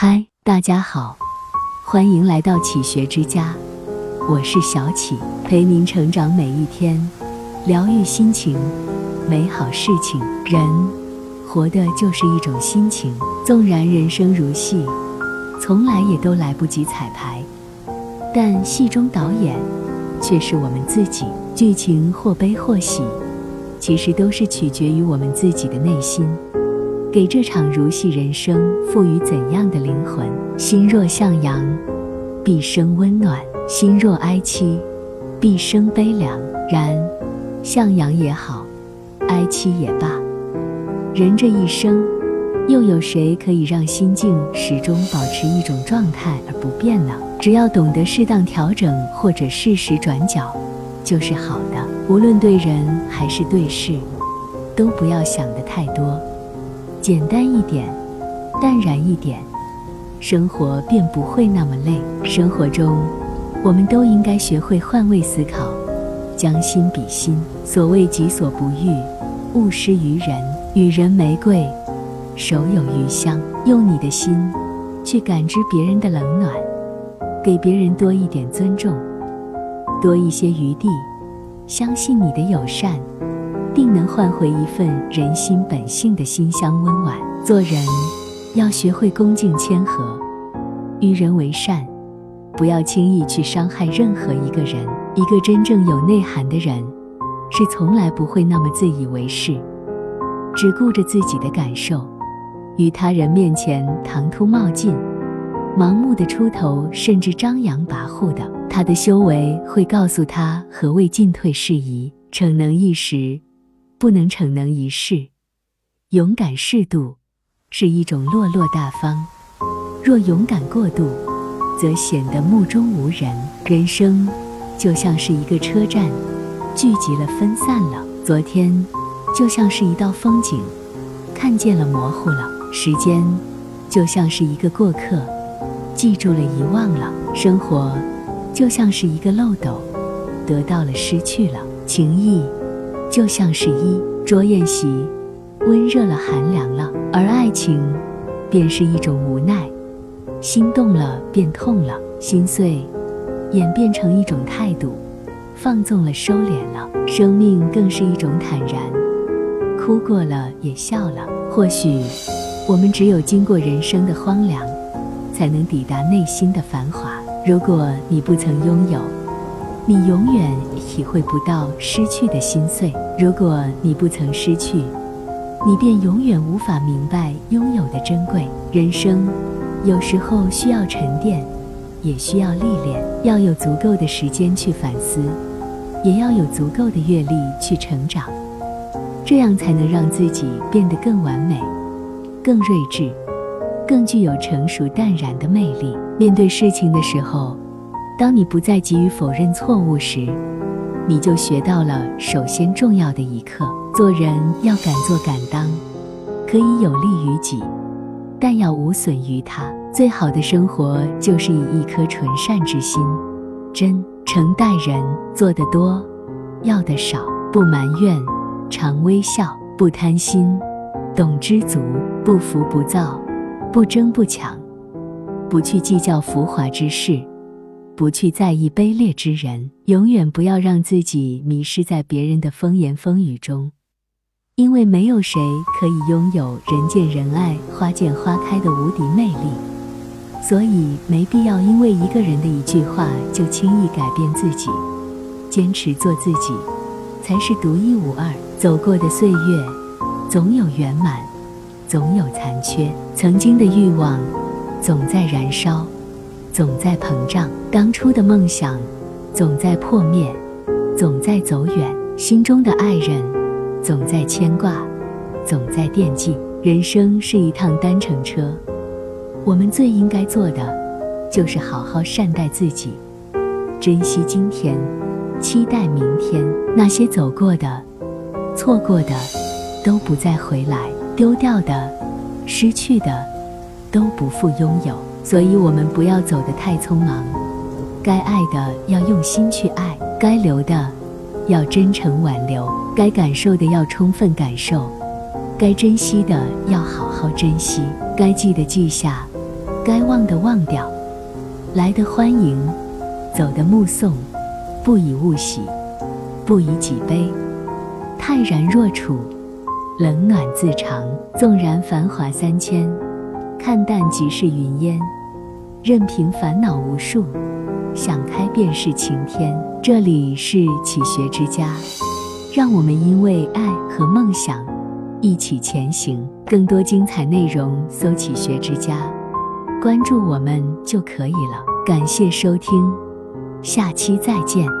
嗨，大家好，欢迎来到启学之家，我是小启，陪您成长每一天，疗愈心情，美好事情。人活的就是一种心情，纵然人生如戏，从来也都来不及彩排，但戏中导演却是我们自己。剧情或悲或喜，其实都是取决于我们自己的内心。给这场如戏人生赋予怎样的灵魂？心若向阳，必生温暖；心若哀戚，必生悲凉。然，向阳也好，哀戚也罢，人这一生，又有谁可以让心境始终保持一种状态而不变呢？只要懂得适当调整或者适时转角，就是好的。无论对人还是对事，都不要想得太多。简单一点，淡然一点，生活便不会那么累。生活中，我们都应该学会换位思考，将心比心。所谓己所不欲，勿施于人。予人玫瑰，手有余香。用你的心去感知别人的冷暖，给别人多一点尊重，多一些余地。相信你的友善。定能换回一份人心本性的馨香温婉。做人要学会恭敬谦和，与人为善，不要轻易去伤害任何一个人。一个真正有内涵的人，是从来不会那么自以为是，只顾着自己的感受，与他人面前唐突冒进，盲目的出头，甚至张扬跋扈的。他的修为会告诉他何谓进退适宜，逞能一时。不能逞能一世，勇敢适度是一种落落大方；若勇敢过度，则显得目中无人。人生就像是一个车站，聚集了，分散了。昨天就像是一道风景，看见了，模糊了。时间就像是一个过客，记住了，遗忘了。生活就像是一个漏斗，得到了，失去了。情谊。就像是一桌宴席，温热了，寒凉了；而爱情，便是一种无奈，心动了便痛了，心碎，演变成一种态度，放纵了，收敛了。生命更是一种坦然，哭过了也笑了。或许，我们只有经过人生的荒凉，才能抵达内心的繁华。如果你不曾拥有，你永远体会不到失去的心碎。如果你不曾失去，你便永远无法明白拥有的珍贵。人生有时候需要沉淀，也需要历练。要有足够的时间去反思，也要有足够的阅历去成长，这样才能让自己变得更完美、更睿智、更具有成熟淡然的魅力。面对事情的时候。当你不再急于否认错误时，你就学到了首先重要的一课：做人要敢做敢当，可以有利于己，但要无损于他。最好的生活就是以一颗纯善之心，真诚待人，做得多，要的少，不埋怨，常微笑，不贪心，懂知足，不浮不躁，不争不抢，不去计较浮华之事。不去在意卑劣之人，永远不要让自己迷失在别人的风言风语中，因为没有谁可以拥有人见人爱、花见花开的无敌魅力，所以没必要因为一个人的一句话就轻易改变自己。坚持做自己，才是独一无二。走过的岁月，总有圆满，总有残缺。曾经的欲望，总在燃烧。总在膨胀，当初的梦想总在破灭，总在走远，心中的爱人总在牵挂，总在惦记。人生是一趟单程车，我们最应该做的就是好好善待自己，珍惜今天，期待明天。那些走过的、错过的都不再回来，丢掉的、失去的都不复拥有。所以，我们不要走得太匆忙。该爱的要用心去爱，该留的要真诚挽留，该感受的要充分感受，该珍惜的要好好珍惜，该记的记下，该忘的忘掉，来的欢迎，走的目送，不以物喜，不以己悲，泰然若处，冷暖自长。纵然繁华三千，看淡即是云烟。任凭烦恼无数，想开便是晴天。这里是启学之家，让我们因为爱和梦想一起前行。更多精彩内容，搜“启学之家”，关注我们就可以了。感谢收听，下期再见。